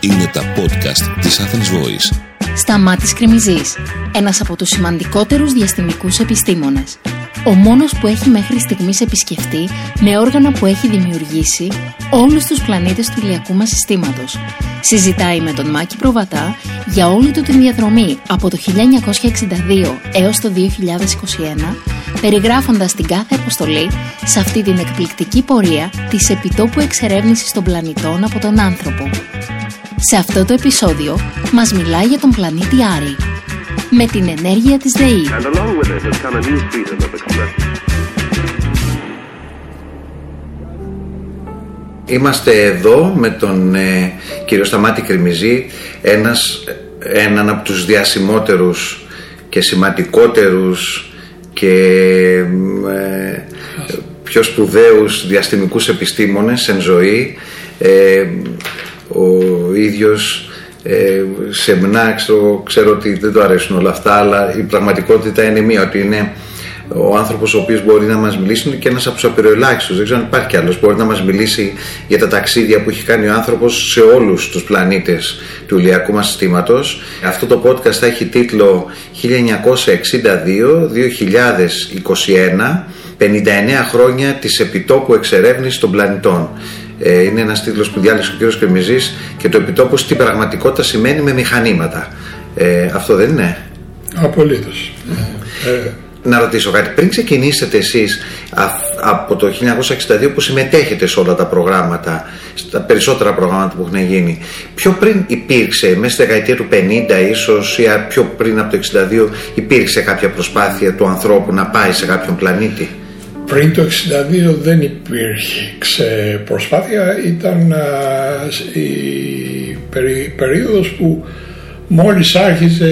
Είναι τα podcast της Athens Voice. Σταμάτης Κρεμιζής, ένας από τους σημαντικότερους διαστημικούς επιστήμονες. Ο μόνος που έχει μέχρι στιγμής επισκεφτεί με όργανα που έχει δημιουργήσει όλους τους πλανήτες του ηλιακού μας συστήματος. Συζητάει με τον Μάκη Προβατά για όλη του την διαδρομή από το 1962 έως το 2021, περιγράφοντας την κάθε αποστολή σε αυτή την εκπληκτική πορεία της επιτόπου εξερεύνησης των πλανητών από τον άνθρωπο. Σε αυτό το επεισόδιο μας μιλάει για τον πλανήτη Άρη, με την ενέργεια της ΔΕΗ. And along with it has come a new freedom of expression. Είμαστε εδώ με τον ε, κύριο Σταμάτη Κρυμιζή, ένας, έναν από τους διασημότερους και σημαντικότερους και ε, πιο σπουδαίους διαστημικούς επιστήμονες εν ζωή. Ε, ο ίδιος ε, σεμνά ξέρω, ξέρω ότι δεν του αρέσουν όλα αυτά αλλά η πραγματικότητα είναι μία ότι είναι ο άνθρωπος ο οποίος μπορεί να μας μιλήσει είναι και ένας από τους απειροελάχιστους. Δεν ξέρω αν υπάρχει κι άλλος. Μπορεί να μας μιλήσει για τα ταξίδια που έχει κάνει ο άνθρωπος σε όλους τους πλανήτες του ηλιακού μας συστήματος. Αυτό το podcast θα έχει τίτλο 1962-2021. 59 χρόνια της επιτόπου εξερεύνησης των πλανητών. Ε, είναι ένας τίτλος που διάλεξε ο κ. Κρεμιζής και το επιτόπου στην πραγματικότητα σημαίνει με μηχανήματα. Ε, αυτό δεν είναι; Απολύτως. Ε, Να ρωτήσω κάτι. Πριν ξεκινήσετε εσείς α- από το 1962 που συμμετέχετε σε όλα τα προγράμματα, στα περισσότερα προγράμματα που έχουν γίνει, πιο πριν υπήρξε, μέσα στη δεκαετία του 50 ίσως ή α- πιο πριν από το 62 υπήρξε κάποια προσπάθεια του ανθρώπου να πάει σε κάποιον πλανήτη; πριν το 62 δεν υπήρξε προσπάθεια, ήταν α, η περί, περίοδος που μόλις άρχισε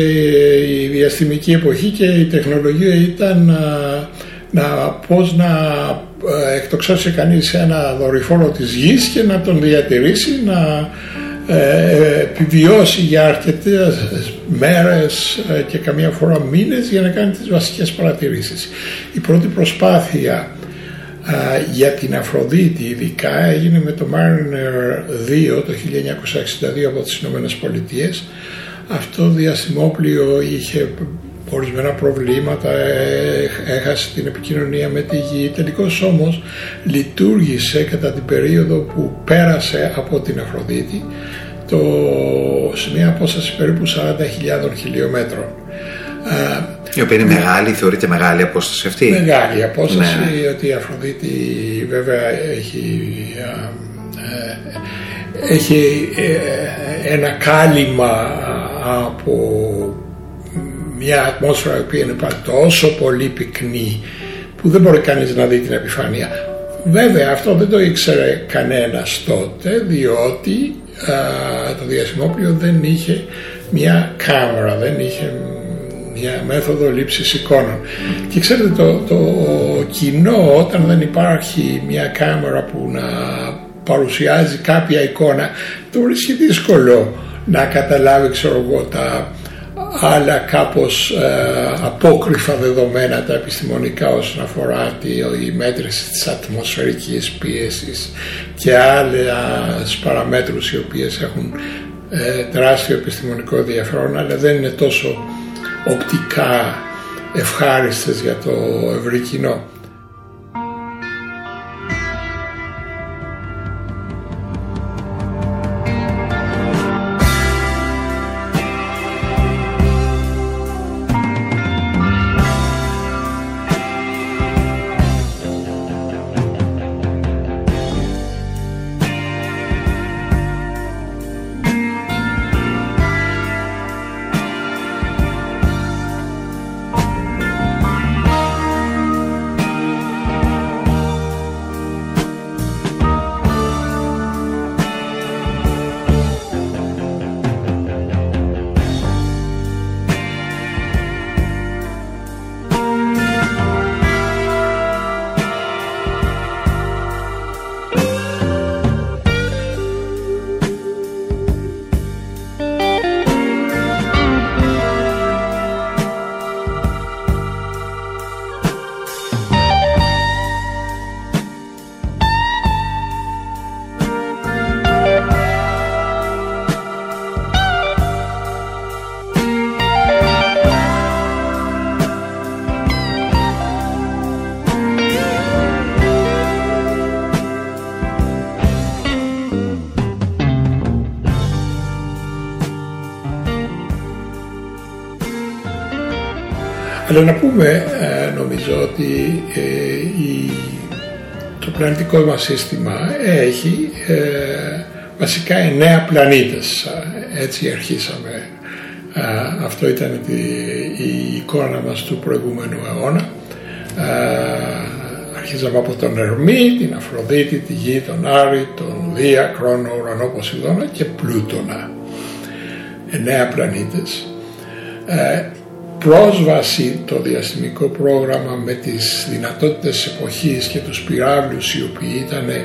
η διαστημική εποχή και η τεχνολογία ήταν α, να, πώς να α, εκτοξώσει κανείς ένα δορυφόρο της γης και να τον διατηρήσει, να ε, επιβιώσει για αρκετές μέρες ε, και καμιά φορά μήνες για να κάνει τις βασικές παρατηρήσεις. Η πρώτη προσπάθεια α, για την Αφροδίτη ειδικά έγινε με το Mariner 2 το 1962 από τις Ηνωμένες Πολιτείες. Αυτό το διαστημόπλιο είχε ορισμένα προβλήματα, ε, έχασε την επικοινωνία με τη γη. Τελικώς όμως λειτουργήσε κατά την περίοδο που πέρασε από την Αφροδίτη το, σε μια απόστασης περίπου 40.000 χιλιόμετρων. Α, Η οποία είναι μεγάλη, θεωρείται μεγάλη απόσταση αυτή. Μεγάλη απόσταση, Ναι. ότι η Αφροδίτη βέβαια έχει, α, ε, έχει ε, ένα κάλυμα από μια ατμόσφαιρα η οποία είναι πα- τόσο πολύ πυκνή που δεν μπορεί κανείς να δει την επιφάνεια. Βέβαια αυτό δεν το ήξερε κανένας τότε διότι α, το διαστημόπλιο δεν είχε μια κάμερα, δεν είχε μια μέθοδο λήψης εικόνων. Και ξέρετε το, το κοινό όταν δεν υπάρχει μια κάμερα που να παρουσιάζει κάποια εικόνα το βρίσκει δύσκολο να καταλάβει ξέρω εγώ τα άλλα κάπως ε, απόκριφα δεδομένα τα επιστημονικά όσον αφορά τη, η μέτρηση της ατμοσφαιρικής πίεσης και άλλες παραμέτρους οι οποίες έχουν ε, τεράστιο επιστημονικό ενδιαφέρον αλλά δεν είναι τόσο οπτικά ευχάριστες για το ευρύ κοινό. Αλλά να πούμε, ε, νομίζω ότι ε, η, το πλανητικό μας σύστημα έχει ε, βασικά εννέα πλανήτες. Έτσι αρχίσαμε. Αυτό ήταν η εικόνα μας του προηγούμενου αιώνα. Αρχίζαμε από τον Ερμή, την Αφροδίτη, τη Γη, τον Άρη, τον Δία, Κρόνο, Ουρανό, Ποσειδώνα και Πλούτονα. Εννέα πλανήτες πρόσβαση το διαστημικό πρόγραμμα με τις δυνατότητες της εποχής και τους πυράβλους οι οποίοι ήταν ε,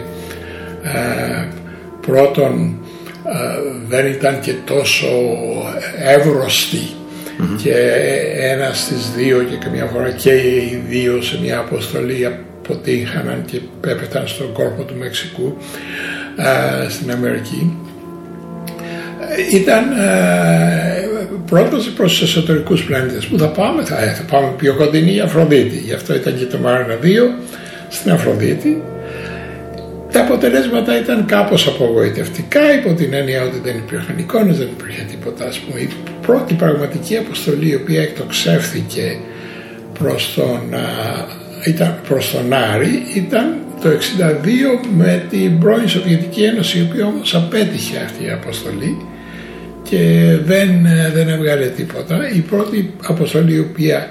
πρώτον ε, δεν ήταν και τόσο εύρωστοι και ένας στις δύο και καμιά φορά και οι δύο σε μια αποστολή αποτύχαναν και έπεφταν στον κόρπο του Μεξικού ε, στην Αμερική. Ήταν πρόσβαση προς τους εσωτερικούς πλανήτες. Πού θα πάμε, θα, θα πάμε πιο κοντινή η Αφροδίτη. Γι' αυτό ήταν και το Μάρινα 2 στην Αφροδίτη. Τα αποτελέσματα ήταν κάπως απογοητευτικά υπό την έννοια ότι δεν υπήρχαν εικόνες, δεν υπήρχε τίποτα. Ας πούμε. Η πρώτη πραγματική αποστολή η οποία εκτοξεύθηκε προς τον, ήταν προς τον Άρη ήταν το 1962 με την πρώην Σοβιετική Ένωση η οποία όμως απέτυχε αυτή η αποστολή και δεν, ε, δεν έβγαλε τίποτα. Η πρώτη αποστολή η οποία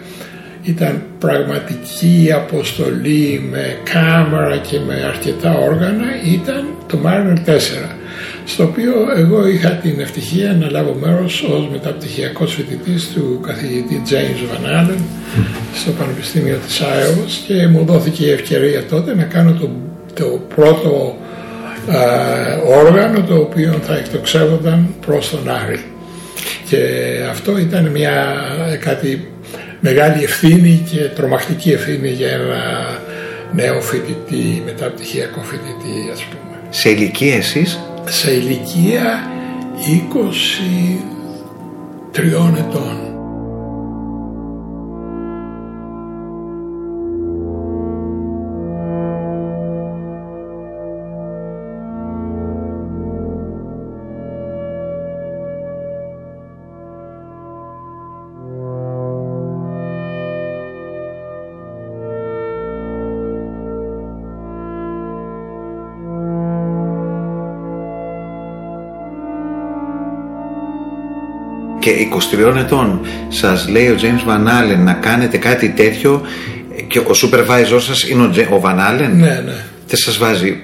ήταν πραγματική αποστολή με κάμερα και με αρκετά όργανα ήταν το Mariner 4 στο οποίο εγώ είχα την ευτυχία να λάβω μέρος ως μεταπτυχιακός φοιτητής του καθηγητή James Van Allen στο Πανεπιστήμιο της Άιωβας και μου δόθηκε η ευκαιρία τότε να κάνω το, το πρώτο όργανο το οποίο θα εκτοξεύονταν προς τον Άρη. Και αυτό ήταν μια κάτι μεγάλη ευθύνη και τρομακτική ευθύνη για ένα νέο φοιτητή, μεταπτυχιακό φοιτητή ας πούμε. Σε ηλικία εσείς; Σε ηλικία 23 ετών. Και 23 ετών σας λέει ο James Van Allen να κάνετε κάτι τέτοιο και ο supervisor σας είναι ο, Van Allen; Ναι, ναι. δεν σας βάζει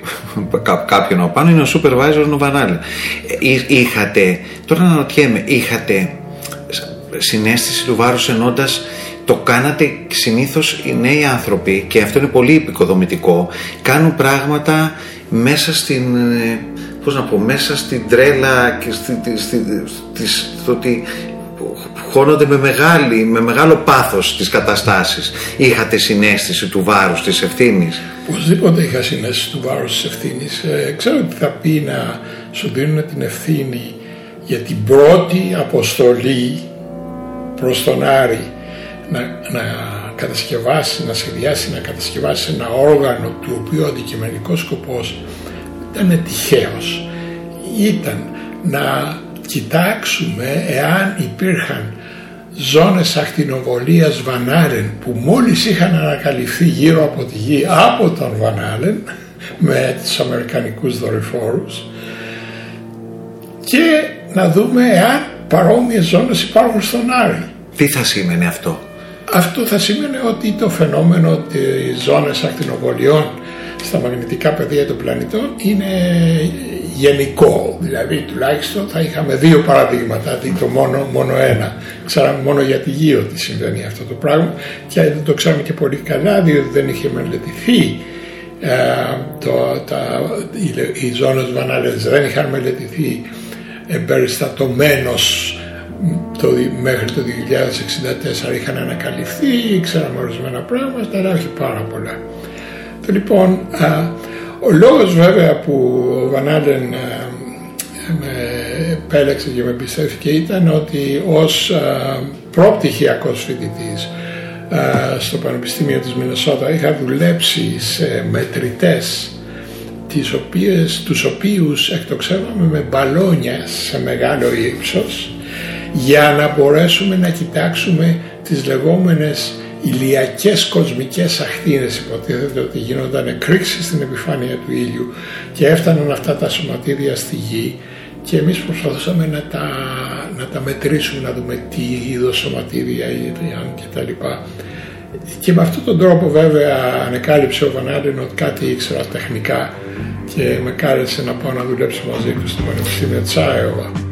κάποιον από πάνω είναι ο supervisor ο Van Allen ε, είχατε, τώρα να ρωτιέμαι είχατε συνέστηση του βάρους ενώντας το κάνατε συνήθως οι νέοι άνθρωποι και αυτό είναι πολύ επικοδομητικό κάνουν πράγματα μέσα στην ε, πώς να πω, μέσα στην τρέλα και στη, στη, στη, στο ότι χώνονται με, μεγάλη, με μεγάλο πάθος τις καταστάσεις. Είχατε συνέστηση του βάρους της ευθύνης; Οπωσδήποτε είχα συνέστηση του βάρους της ευθύνης. Ε, ξέρω ότι θα πει να σου δίνουν την ευθύνη για την πρώτη αποστολή προς τον Άρη να, να κατασκευάσει, να σχεδιάσει, να κατασκευάσει ένα όργανο του οποίου ο αντικειμενικός σκοπός ήταν τυχαίος. Ήταν να κοιτάξουμε εάν υπήρχαν ζώνες ακτινοβολίας Βανάλεν που μόλις είχαν ανακαλυφθεί γύρω από τη γη από τον Βανάλεν με τους Αμερικανικούς δορυφόρους και να δούμε εάν παρόμοιες ζώνες υπάρχουν στον Άρη. Τι θα σήμαινε αυτό; Αυτό θα σήμαινε ότι το φαινόμενο της ζώνες ακτινοβολιών στα μαγνητικά πεδία των πλανητών είναι γενικό. Δηλαδή τουλάχιστον θα είχαμε δύο παραδείγματα αντί το μόνο, μόνο ένα. Ξέραμε μόνο για τη γη ότι συμβαίνει αυτό το πράγμα και δεν το ξέραμε και πολύ καλά διότι δεν είχε μελετηθεί ε, το, τα, οι, οι ζώνες βανάλες δεν είχαν μελετηθεί εμπεριστατωμένος το, μέχρι το 2064 είχαν ανακαλυφθεί, ξέραμε ορισμένα πράγματα, αλλά όχι πάρα πολλά. Λοιπόν, ο λόγος βέβαια που ο Βανάλεν με επέλεξε και με πιστεύθηκε ήταν ότι ως προπτυχιακός φοιτητής στο Πανεπιστήμιο της Μινεσότα είχα δουλέψει σε μετρητές τις οποίες, τους οποίους εκτοξεύαμε με μπαλόνια σε μεγάλο ύψος για να μπορέσουμε να κοιτάξουμε τις λεγόμενες ηλιακές κοσμικές αχτίνες υποτίθεται ότι γίνονταν εκρήξεις στην επιφάνεια του ήλιου και έφταναν αυτά τα σωματίδια στη γη και εμείς προσπαθούσαμε να τα, να τα μετρήσουμε, να δούμε τι είδος σωματίδια ήταν και τα λοιπά. Και με αυτόν τον τρόπο βέβαια ανεκάλυψε ο Βανάντεν ότι κάτι ήξερα τεχνικά και με κάλεσε να πάω να δουλέψω μαζί του στο Πανεπιστήμιο Τσάιωβα.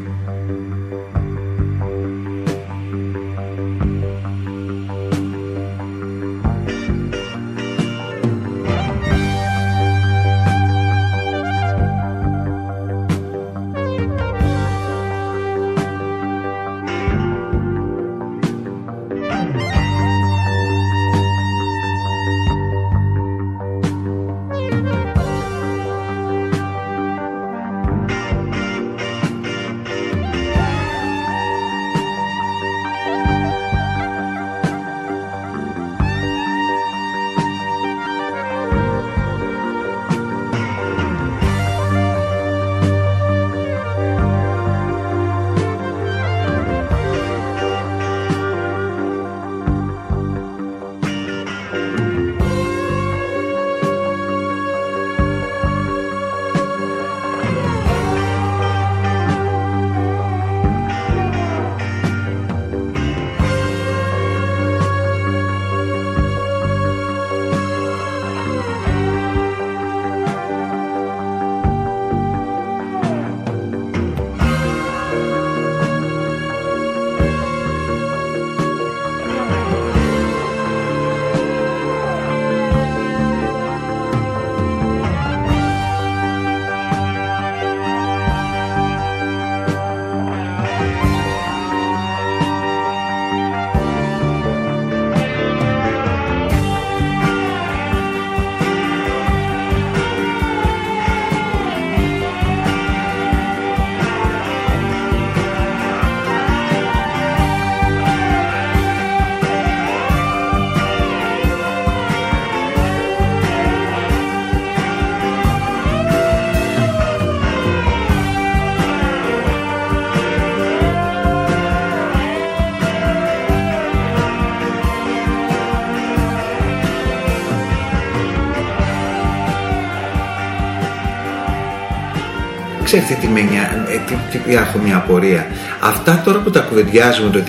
Ξέρετε τι με νιά- ε, τι, τι, έχω μια απορία. Αυτά τώρα που τα κουβεντιάζουμε το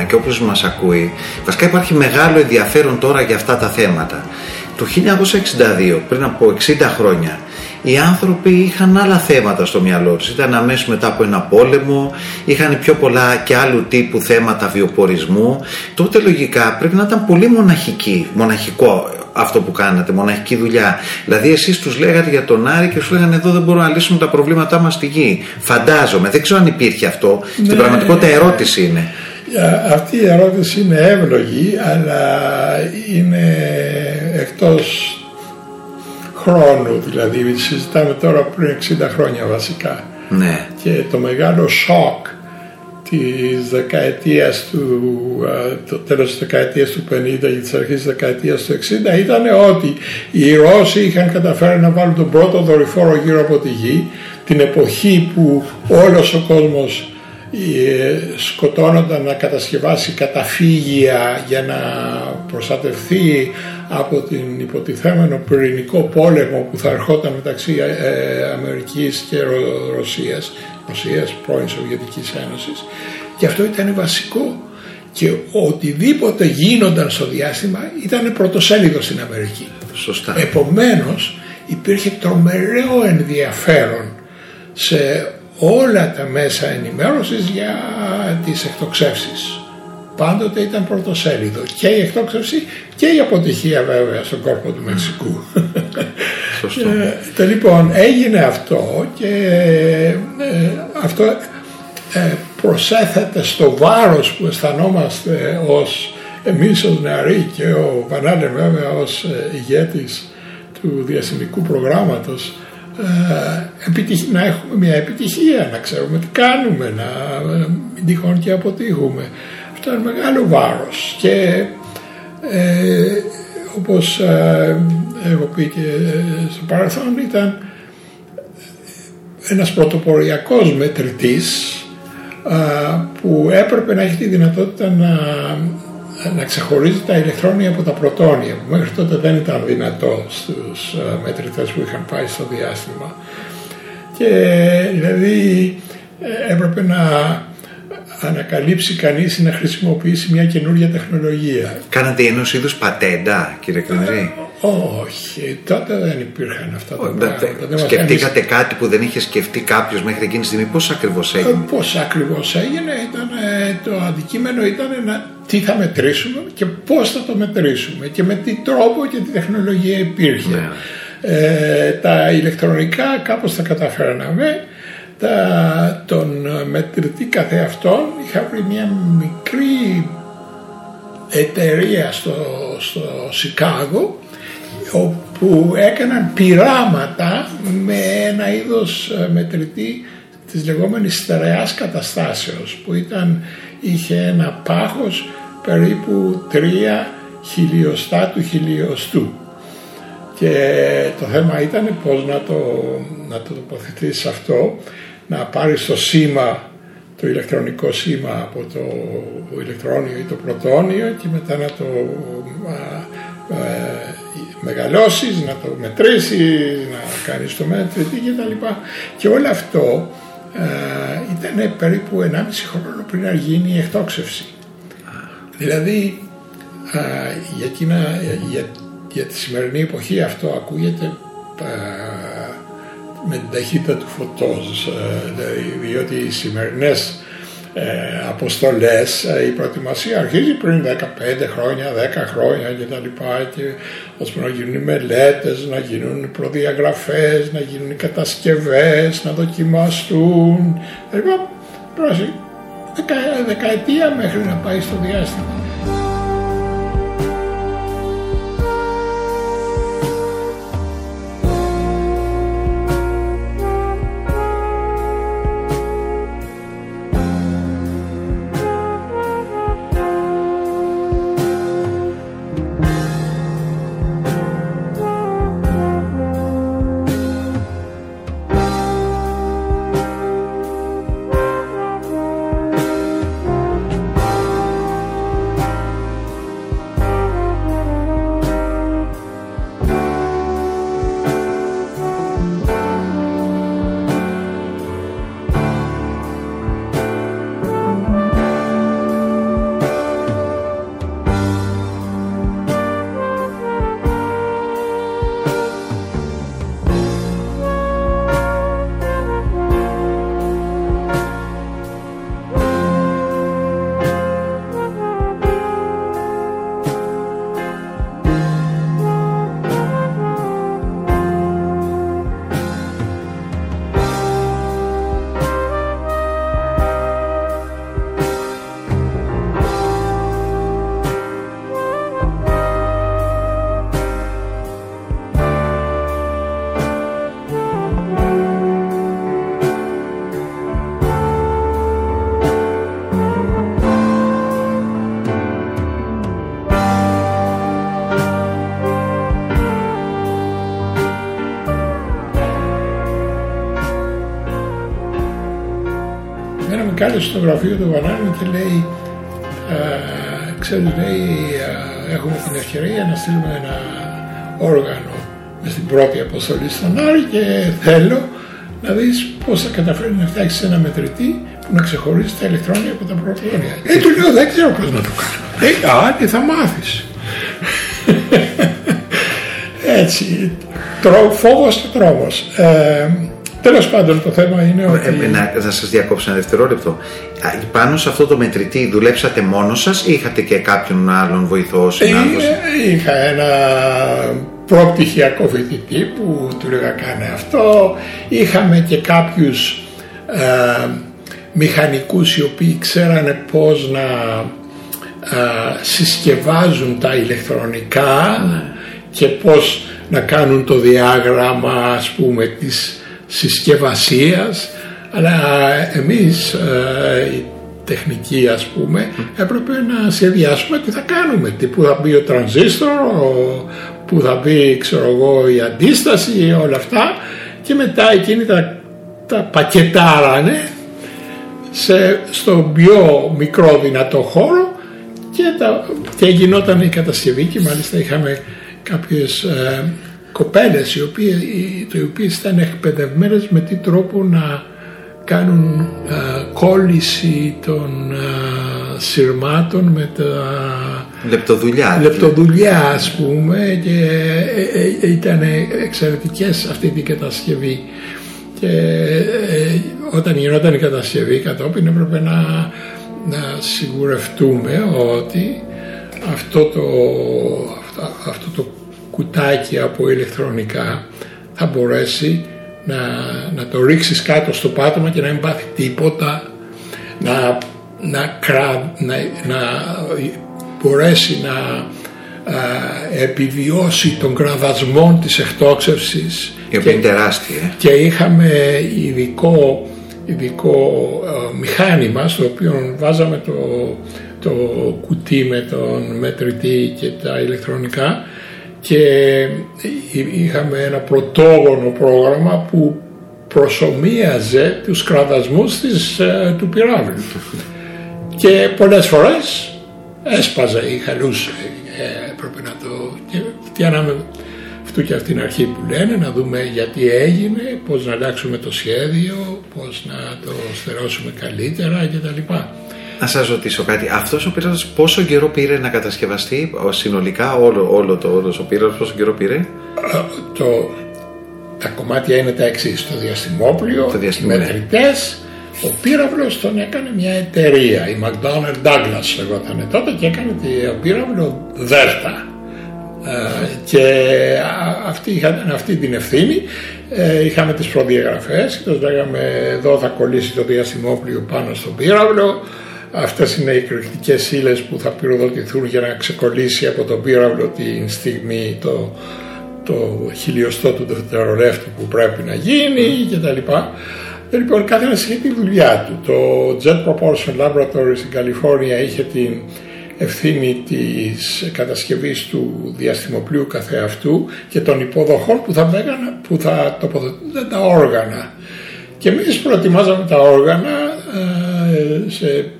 2021 και όπως μας ακούει, βασικά υπάρχει μεγάλο ενδιαφέρον τώρα για αυτά τα θέματα. Το 1962, πριν από 60 χρόνια, οι άνθρωποι είχαν άλλα θέματα στο μυαλό τους. Ήταν αμέσως μετά από ένα πόλεμο, είχαν πιο πολλά και άλλου τύπου θέματα βιοπορισμού. Τότε λογικά πρέπει να ήταν πολύ μοναχική, μοναχικό αυτό που κάνατε, μοναχική δουλειά. Δηλαδή εσείς τους λέγατε για τον Άρη και σου λέγανε εδώ δεν μπορούμε να λύσουμε τα προβλήματά μας στη γη. Φαντάζομαι, δεν ξέρω αν υπήρχε αυτό. Στην πραγματικότητα ερώτηση είναι. Α, Αυτή η ερώτηση είναι εύλογη, αλλά είναι εκτός χρόνου, δηλαδή συζητάμε τώρα πριν 60 χρόνια βασικά. Ναι. Και το μεγάλο σοκ της δεκαετίας του, α, το τέλος της δεκαετίας του 50 και της αρχής της δεκαετίας του 60 ήταν ότι οι Ρώσοι είχαν καταφέρει να βάλουν τον πρώτο δορυφόρο γύρω από τη γη την εποχή που όλος ο κόσμος ε, σκοτώνονταν να κατασκευάσει καταφύγια για να προστατευθεί από την υποτιθέμενο πυρηνικό πόλεμο που θα ερχόταν μεταξύ ε, ε, Αμερικής και Ρο- Ρωσίας, Ρωσίας πρώην Σοβιετικής Ένωσης και αυτό ήταν βασικό και οτιδήποτε γίνονταν στο διάστημα ήταν πρωτοσέλιδο στην Αμερική. Σωστά. Επομένως υπήρχε τρομερό ενδιαφέρον σε όλα τα μέσα ενημέρωσης για τις εκτοξεύσεις. Πάντοτε ήταν πρωτοσέλιδο και η εκτόξευση και η αποτυχία βέβαια στον κόρπο του Μεξικού. Σωστό. Ε, το, λοιπόν έγινε αυτό και ε, αυτό ε, προσέθεται στο βάρος που αισθανόμαστε ως εμείς ως νεαροί και ο Βανάλε βέβαια ως ε, ηγέτης του διασημικού προγράμματος ε, επιτυχ- να έχουμε μια επιτυχία, να ξέρουμε τι κάνουμε, να ε, μην τυχόν και αποτύχουμε. Αυτό είναι μεγάλο βάρος και ε, όπως ε, έχω πει και στο παρελθόν ήταν ένας πρωτοποριακός μετρητής α, που έπρεπε να έχει τη δυνατότητα να να ξεχωρίζει τα ηλεκτρόνια από τα πρωτόνια που μέχρι τότε δεν ήταν δυνατό στους ε, μετρητές που είχαν πάει στο διάστημα. Και δηλαδή ε, έπρεπε να ανακαλύψει κανείς ή να χρησιμοποιήσει μια καινούργια τεχνολογία. Κάνατε ενός είδους πατέντα κύριε Κρυζή. Όχι, τότε δεν υπήρχαν αυτά τα πράγματα. Δεν μας Σκεφτήκατε κάτι που δεν είχε σκεφτεί κάποιος μέχρι εκείνη τη στιγμή; Πώς ακριβώς Ε, έγινε; Πώς ακριβώς έγινε, ήταν, ε, το αντικείμενο ήταν να, τι θα μετρήσουμε και πώς θα το μετρήσουμε και με τι τρόπο και τι τεχνολογία υπήρχε. Ναι. Ε, τα ηλεκτρονικά κάπως τα καταφέρναμε, τα, τον μετρητή καθεαυτόν είχα βρει μια μικρή εταιρεία στο, στο Σικάγο όπου έκαναν πειράματα με ένα είδος ε, μετρητή της λεγόμενης στερεάς καταστάσεως που ήταν, είχε ένα πάχος περίπου 3 χιλιοστά του χιλιοστού και το θέμα ήταν πώς να το, να το τοποθετήσεις αυτό να πάρεις το σήμα το ηλεκτρονικό σήμα από το ηλεκτρόνιο ή το πρωτόνιο και μετά να το α, ε, μεγαλώσεις, να το μετρήσεις, να κάνεις το μέτρητη και τα λοιπά. Και όλο αυτό ε, ήταν περίπου 1,5 χρόνο πριν να γίνει η εκτόξευση. Δηλαδή α, για, εκείνα- για, για τη σημερινή εποχή αυτό ακούγεται α, με την ταχύτητα του φωτός ε, δηλαδή, διότι οι σημερινές ε, αποστολές ε, η προετοιμασία αρχίζει πριν 15 χρόνια, 10 χρόνια και τα λοιπά και ώσπου να γίνουν οι μελέτες, να γίνουν οι προδιαγραφές, να γίνουν οι κατασκευές, να δοκιμαστούν τα λοιπά. Πέρασε δεκα, δεκαετία μέχρι να πάει στο διάστημα. Μένα με κάλεσε στο γραφείο του Βανάνη και λέει, ε, ξέρεις, λέει, ε, έχουμε την ευκαιρία να στείλουμε ένα όργανο με στην πρώτη αποστολή στον Άρη και θέλω να δεις πώς θα καταφέρει να φτιάξει ένα μετρητή που να ξεχωρίζει τα ηλεκτρόνια από τα πρωτόνια. Ε, του λέω, δεν ξέρω πώς να το κάνω. Ε, άντε θα μάθεις. Έτσι, τρό, φόβος και τρόμος. Ε, τέλος πάντων το θέμα είναι ότι... Ε, να, να σας διακόψω ένα δευτερόλεπτο. Α, Πάνω σε αυτό το μετρητή δουλέψατε μόνος σας ή είχατε και κάποιον άλλον βοηθό, συνάδελφος; Ε, Είχα ένα προπτυχιακό φοιτητή που του έλεγα κάνε αυτό. Είχαμε και κάποιους ε, μηχανικούς οι οποίοι ξέρανε πώς να ε, συσκευάζουν τα ηλεκτρονικά και πώς να κάνουν το διάγραμμα ας πούμε της συσκευασίας αλλά εμείς ε, οι τεχνικοί ας πούμε έπρεπε να σχεδιάσουμε τι θα κάνουμε. Τι που θα μπει ο τρανζίστορ ο- που θα μπει ξέρω εγώ η αντίσταση όλα αυτά. Και μετά εκείνοι τα, τα πακετάρανε σε, στον πιο μικρό δυνατό χώρο και, τα, και γινόταν η κατασκευή. Και μάλιστα είχαμε κάποιες ε, κοπέλες οι οποίες, οι, οι οποίες ήταν εκπαιδευμένες με τι τρόπο να κάνουν ε, κόλληση των ε, σειρμάτων με τα Λεπτοδουλειά. λεπτοδουλειά ας πούμε και ε, ε, ήταν εξαιρετικές αυτή την κατασκευή και ε, όταν γινόταν η κατασκευή κατόπιν έπρεπε να, να σιγουρευτούμε ότι αυτό το, αυτό, αυτό το κουτάκι από ηλεκτρονικά θα μπορέσει να, να το ρίξεις κάτω στο πάτωμα και να μην πάθει τίποτα να, να, κρά, να, να μπορέσει να α, επιβιώσει τον κραδασμό της εκτόξευσης Η οποία είναι τεράστια. ε. και είχαμε ειδικό, ειδικό ε, μηχάνημα στο οποίο βάζαμε το, το κουτί με τον μετρητή και τα ηλεκτρονικά και εί- είχαμε ένα πρωτόγωνο πρόγραμμα που προσωμίαζε τους κραδασμούς της, ε, του πυράβλου και πολλές φορές έσπαζε ή χαλούσε ε, έπρεπε να το και φτιάναμε αυτού και αυτήν την αρχή που λένε να δούμε γιατί έγινε πως να αλλάξουμε το σχέδιο πως να το στερώσουμε καλύτερα κτλ. Να σας ρωτήσω κάτι. Αυτός ο πύραυλο πόσο καιρό πήρε να κατασκευαστεί ο- συνολικά, όλο, όλο το όλος ο πύραυλο, πόσο καιρό πήρε; Ε, το, τα κομμάτια είναι τα εξής. Το διαστημόπλιο, Το διαστημόπλιο. οι μετρητές, ο πύραυλος τον έκανε μια εταιρεία, η McDonnell Douglas λεγόταν τότε και έκανε το πύραυλο Δέλτα. Ε, και α- αυτοί είχαν αυτή την ευθύνη. Ε, είχαμε τις προδιαγραφές και τους λέγαμε εδώ θα κολλήσει το διαστημόπλιο πάνω στον πύραυλο. Αυτές είναι οι εκρηκτικές ύλες που θα πυροδοτηθούν για να ξεκολλήσει από τον πύραυλο την στιγμή το, το χιλιοστό του δευτερολέπτου που πρέπει να γίνει κτλ. Λοιπόν, κάθε ένα είχε τη δουλειά του. Το Jet Propulsion Laboratory στην Καλιφόρνια είχε την ευθύνη της κατασκευής του διαστημοπλίου καθεαυτού και των υποδοχών που θα, μέγανα, που θα τοποθετούνται τα όργανα. Και εμείς προετοιμάζαμε τα όργανα ε, σε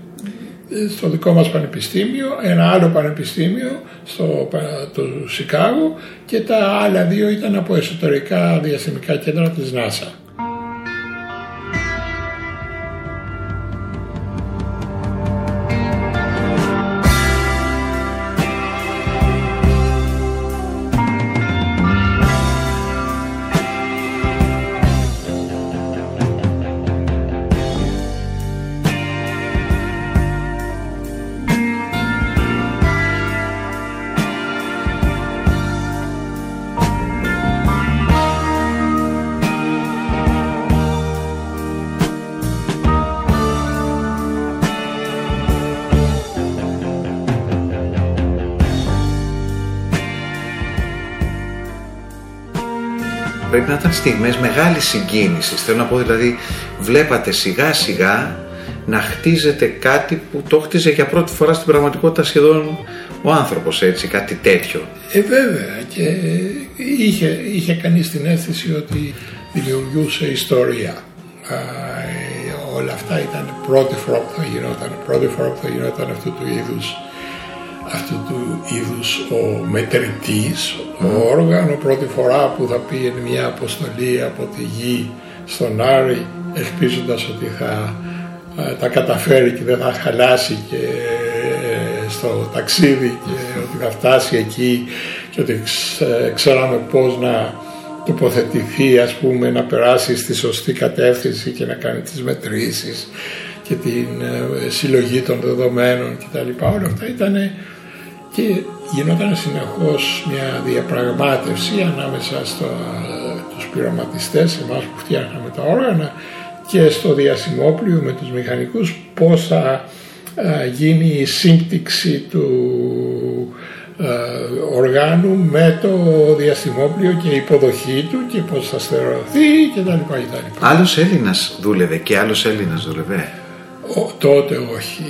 στο δικό μας πανεπιστήμιο, ένα άλλο πανεπιστήμιο στο πα- το Σικάγο και τα άλλα δύο ήταν από εσωτερικά διαστημικά κέντρα της ΝΑΣΑ. Πρέπει να ήταν στιγμές μεγάλης συγκίνησης. Θέλω να πω δηλαδή, βλέπατε σιγά σιγά να χτίζεται κάτι που το χτίζε για πρώτη φορά στην πραγματικότητα σχεδόν ο άνθρωπος έτσι, κάτι τέτοιο. Ε, βέβαια και είχε, είχε κανείς την αίσθηση ότι δημιουργούσε ιστορία. Α, ε, όλα αυτά ήταν πρώτη φορά που θα γινόταν, πρώτη φορά που θα γινόταν αυτού του είδους αυτού του είδους ο μετρητής, ο όργανο πρώτη φορά που θα πήγαινε μια αποστολή από τη γη στον Άρη ελπίζοντας ότι θα ε, τα καταφέρει και δεν θα χαλάσει και ε, στο ταξίδι και ότι θα φτάσει εκεί και ότι ξε- ξέραμε πώς να τοποθετηθεί ας πούμε να περάσει στη σωστή κατεύθυνση και να κάνει τις μετρήσεις και την ε, συλλογή των δεδομένων κτλ. Όλα αυτά ήταν και γινόταν συνεχώς μια διαπραγμάτευση ανάμεσα στα, τους πειραματιστές, εμάς που φτιάχναμε τα όργανα και στο διασημόπλιο με τους μηχανικούς πώς θα ε, γίνει η σύμπτυξη του ε, οργάνου με το διαστημόπλιο και η υποδοχή του και πώς θα στερεωθεί κτλ. κτλ. Άλλος Έλληνας δούλευε και άλλος Έλληνας δούλευε; Ο, τότε όχι.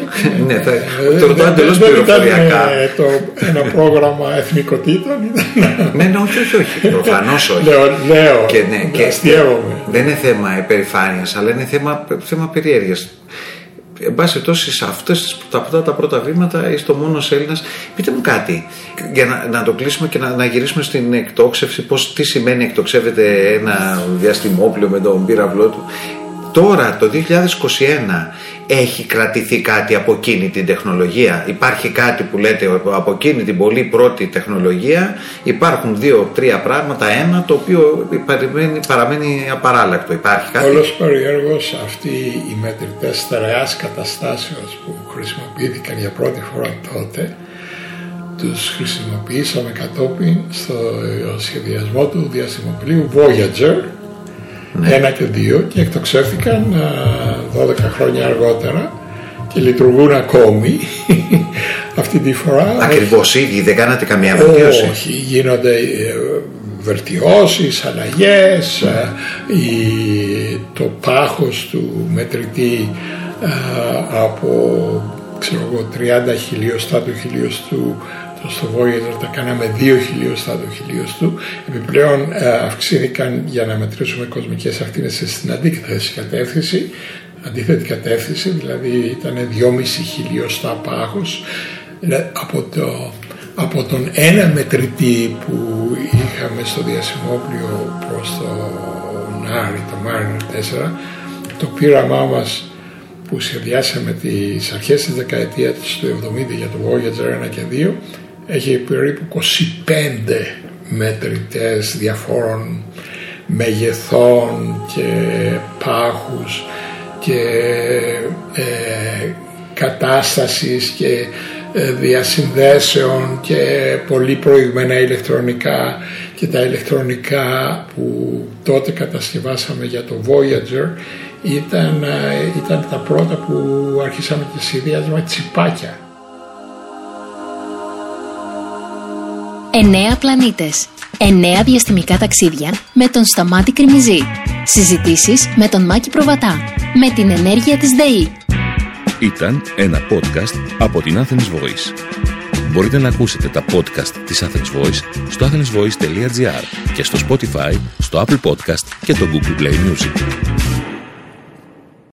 Ε, αυτά ήταν, Ναι, θα- ε, το ρωτάω δεν- εντελώς δεν ήταν, πληροφοριακά. ε, το, ένα πρόγραμμα εθνικοτήτων ήταν. ναι, ναι, όχι, όχι, όχι. Προφανώς όχι. λέω, λέω, και, ναι, και αστείευομαι. δεν είναι θέμα υπερηφάνειας, αλλά είναι θέμα, θέμα περιέργειας. εν πάση περιπτώσει σε αυτές, τα, αυτά τα πρώτα βήματα είσαι το μόνος Έλληνας. Πείτε μου κάτι, για να, να το κλείσουμε και να, να γυρίσουμε στην εκτόξευση, πώς, τι σημαίνει εκτοξεύεται ένα διαστημόπλιο με τον πύραυλό του. Τώρα το 2021 έχει κρατηθεί κάτι από εκείνη την τεχνολογία. Υπάρχει κάτι που λέτε από εκείνη την πολύ πρώτη τεχνολογία. Υπάρχουν δύο-τρία πράγματα. Ένα το οποίο παραμένει, παραμένει απαράλλακτο. Υπάρχει κάτι; Όλος περιέργως αυτοί οι μετρητές στερεάς καταστάσεως που χρησιμοποιήθηκαν για πρώτη φορά τότε τους χρησιμοποιήσαμε κατόπιν στο σχεδιασμό του διαστημοπλίου Voyager ναι. Ένα και δύο και εκτοξεύτηκαν 12 χρόνια αργότερα και λειτουργούν ακόμη αυτή τη φορά. Ακριβώς ήδη, δεν κάνατε καμία βελτίωση. Όχι, γίνονται ε, βελτιώσεις, αλλαγές, ε, το πάχος του μετρητή ε, από ξέρω εγώ, 30 χιλιοστά του χιλιοστού στο Voyager τα κάναμε 2 χιλιοστά το χιλιοστού. Επιπλέον ε, αυξήθηκαν για να μετρήσουμε κοσμικές ακτίνες στην αντίθετη κατεύθυνση, αντίθετη κατεύθυνση, δηλαδή ήταν 2,5 χιλιοστά πάχος. Από, το, από τον ένα μετρητή που είχαμε στο διασημόπλιο προς το Νάρι, το Mariner 4, το πείραμά μας που σχεδιάσαμε τις αρχές της δεκαετίας του 70 για το Voyager 1 και 2 έχει περίπου 25 μετρητές διαφόρων μεγεθών και πάχους και ε, κατάστασης και ε, διασυνδέσεων και πολύ προηγμένα ηλεκτρονικά και τα ηλεκτρονικά που τότε κατασκευάσαμε για το Voyager ήταν, ε, ήταν τα πρώτα που αρχίσαμε και σχεδιάζουμε τσιπάκια Εννέα πλανήτες. Εννέα διαστημικά ταξίδια με τον Σταμάτη Κρυμιζή. Συζητήσεις με τον Μάκη Προβατά. Με την ενέργεια της ΔΕΗ. Ήταν ένα podcast από την Athens Voice. Μπορείτε να ακούσετε τα podcast της Athens Voice στο athensvoice.gr και στο Spotify, στο Apple Podcast και το Google Play Music.